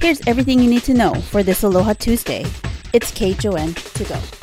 Here's everything you need to know for this Aloha Tuesday. It's KHON to go.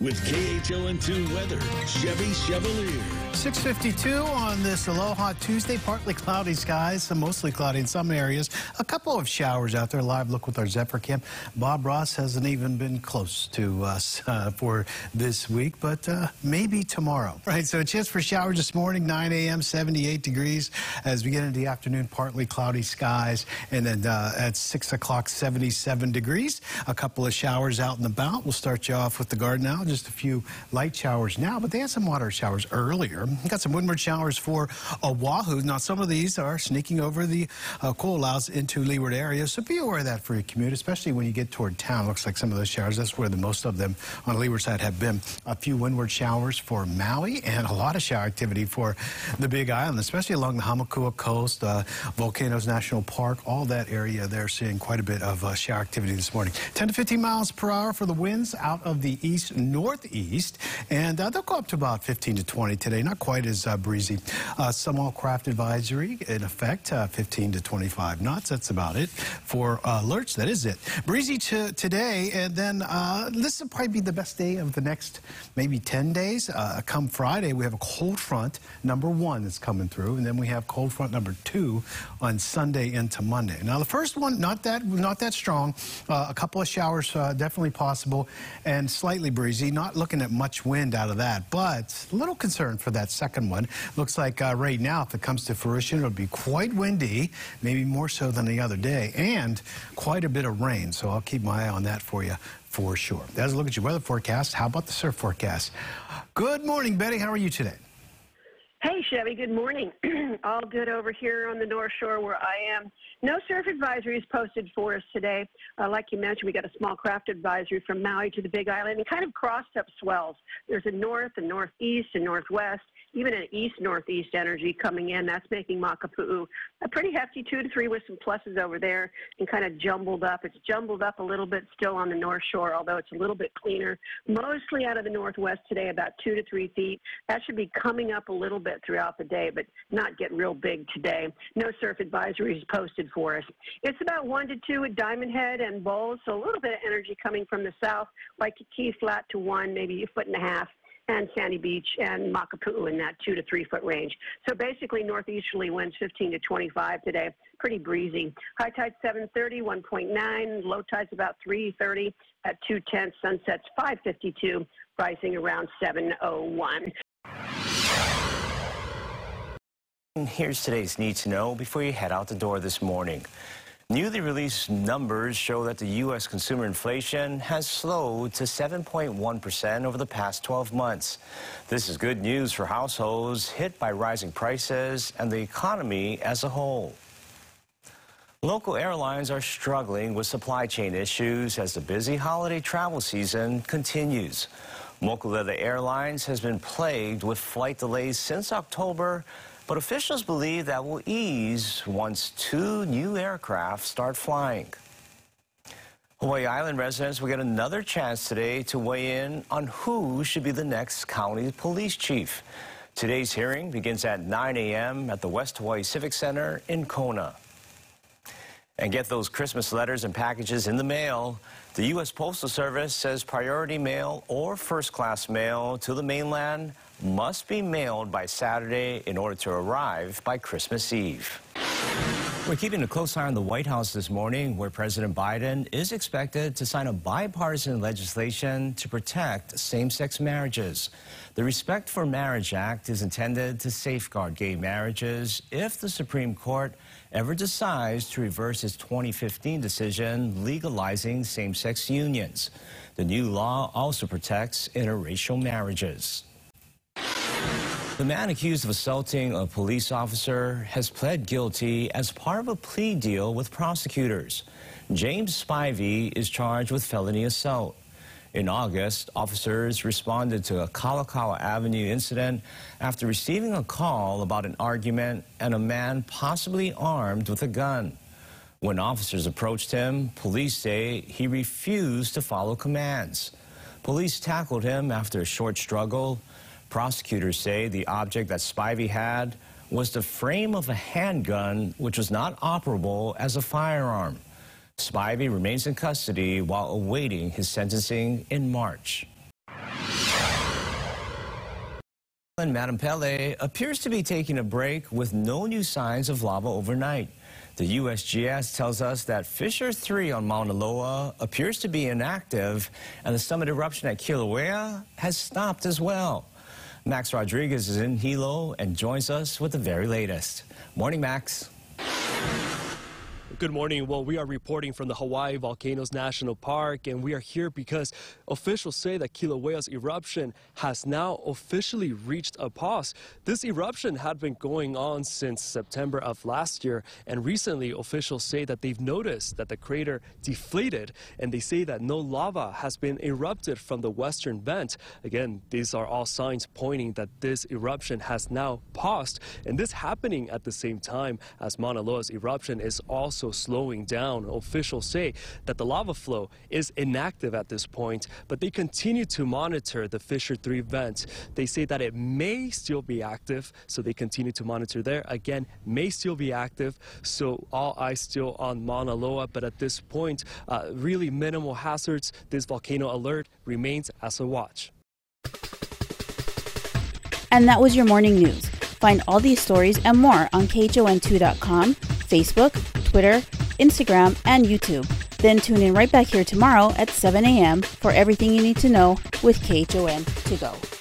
With KHON2 weather, Chevy Chevalier. 652 on this Aloha Tuesday. Partly cloudy skies, some mostly cloudy in some areas. A couple of showers out there. Live look with our Zephyr Cam. Bob Ross hasn't even been close to us uh, for this week, but uh, maybe tomorrow. Right, so a chance for showers this morning, 9 a.m., 78 degrees. As we get into the afternoon, partly cloudy skies. And then uh, at 6 o'clock, 77 degrees. A couple of showers out and about. We'll start you off with the garden now just a few light showers now, but they had some water showers earlier. Got some windward showers for Oahu. Now, some of these are sneaking over the uh, Ko'olaus into leeward areas, so be aware of that for your commute, especially when you get toward town. Looks like some of those showers, that's where the most of them on the leeward side have been. A few windward showers for Maui and a lot of shower activity for the Big Island, especially along the Hamakua coast, uh, Volcanoes National Park, all that area there seeing quite a bit of uh, shower activity this morning. 10 to 15 miles per hour for the winds out of the east northeast, and uh, they'll go up to about 15 to 20 today. Not quite as uh, breezy. Uh, small craft advisory in effect, uh, 15 to 25 knots. That's about it for alerts. That is it. Breezy to today, and then uh, this will probably be the best day of the next maybe 10 days. Uh, come Friday, we have a cold front number one that's coming through, and then we have cold front number two on Sunday into Monday. Now the first one, not that not that strong. a couple of showers definitely possible, and slightly breezy not looking at much wind out of that, but a little concern for that second one. Looks like uh, right now, if it comes to fruition, it'll be quite windy, maybe more so than the other day, and quite a bit of rain. So I'll keep my eye on that for you for sure. That's a look at your weather forecast. How about the surf forecast? Good morning, Betty. How are you today? Hey, Chevy. Good morning. All good over here on the North Shore where I am. No surf advisories posted for us today. Uh, like you mentioned, we got a small craft advisory from Maui to the Big Island and kind of crossed up swells. There's a north, a northeast, and northwest even an east-northeast energy coming in. That's making Makapu'u a pretty hefty two to three with some pluses over there and kind of jumbled up. It's jumbled up a little bit still on the north shore, although it's a little bit cleaner. Mostly out of the northwest today, about two to three feet. That should be coming up a little bit throughout the day, but not get real big today. No surf advisories posted for us. It's about one to two at Diamond Head and Bowls, so a little bit of energy coming from the south, like Key flat to one, maybe a foot and a half and Sandy Beach and Makapu'u in that two to three foot range. So basically northeasterly winds 15 to 25 today. Pretty breezy. High tide 730, 1.9. Low tide's about 330 at 210. Sunset's 552, rising around 701. Here's today's need to know before you head out the door this morning. Newly released numbers show that the U.S. consumer inflation has slowed to 7.1% over the past 12 months. This is good news for households hit by rising prices and the economy as a whole. Local airlines are struggling with supply chain issues as the busy holiday travel season continues. Mokulele Airlines has been plagued with flight delays since October but officials believe that will ease once two new aircraft start flying. Hawaii Island residents will get another chance today to weigh in on who should be the next county police chief. Today's hearing begins at 9 a.m. at the West Hawaii Civic Center in Kona. And get those Christmas letters and packages in the mail. The U.S. Postal Service says priority mail or first class mail to the mainland must be mailed by Saturday in order to arrive by Christmas Eve. We're keeping a close eye on the White House this morning, where President Biden is expected to sign a bipartisan legislation to protect same-sex marriages. The Respect for Marriage Act is intended to safeguard gay marriages if the Supreme Court ever decides to reverse its 2015 decision legalizing same-sex unions. The new law also protects interracial marriages. The man accused of assaulting a police officer has pled guilty as part of a plea deal with prosecutors. James Spivey is charged with felony assault. In August, officers responded to a Kalakaua Avenue incident after receiving a call about an argument and a man possibly armed with a gun. When officers approached him, police say he refused to follow commands. Police tackled him after a short struggle Prosecutors say the object that Spivey had was the frame of a handgun, which was not operable as a firearm. Spivey remains in custody while awaiting his sentencing in March. And Madame Pele appears to be taking a break with no new signs of lava overnight. The USGS tells us that Fissure 3 on Mauna Loa appears to be inactive, and the summit eruption at Kilauea has stopped as well. Max Rodriguez is in Hilo and joins us with the very latest. Morning, Max. Good morning. Well, we are reporting from the Hawaii Volcanoes National Park, and we are here because officials say that Kilauea's eruption has now officially reached a pause. This eruption had been going on since September of last year, and recently officials say that they've noticed that the crater deflated, and they say that no lava has been erupted from the western vent. Again, these are all signs pointing that this eruption has now paused, and this happening at the same time as Mauna Loa's eruption is also slowing down. Officials say that the lava flow is inactive at this point, but they continue to monitor the Fissure 3 vent. They say that it may still be active, so they continue to monitor there. Again, may still be active, so all eyes still on Mauna Loa, but at this point, uh, really minimal hazards. This volcano alert remains as a watch. And that was your morning news. Find all these stories and more on KHON2.com, Facebook, Twitter, Instagram, and YouTube. Then tune in right back here tomorrow at 7 a.m. for everything you need to know with KHON to go.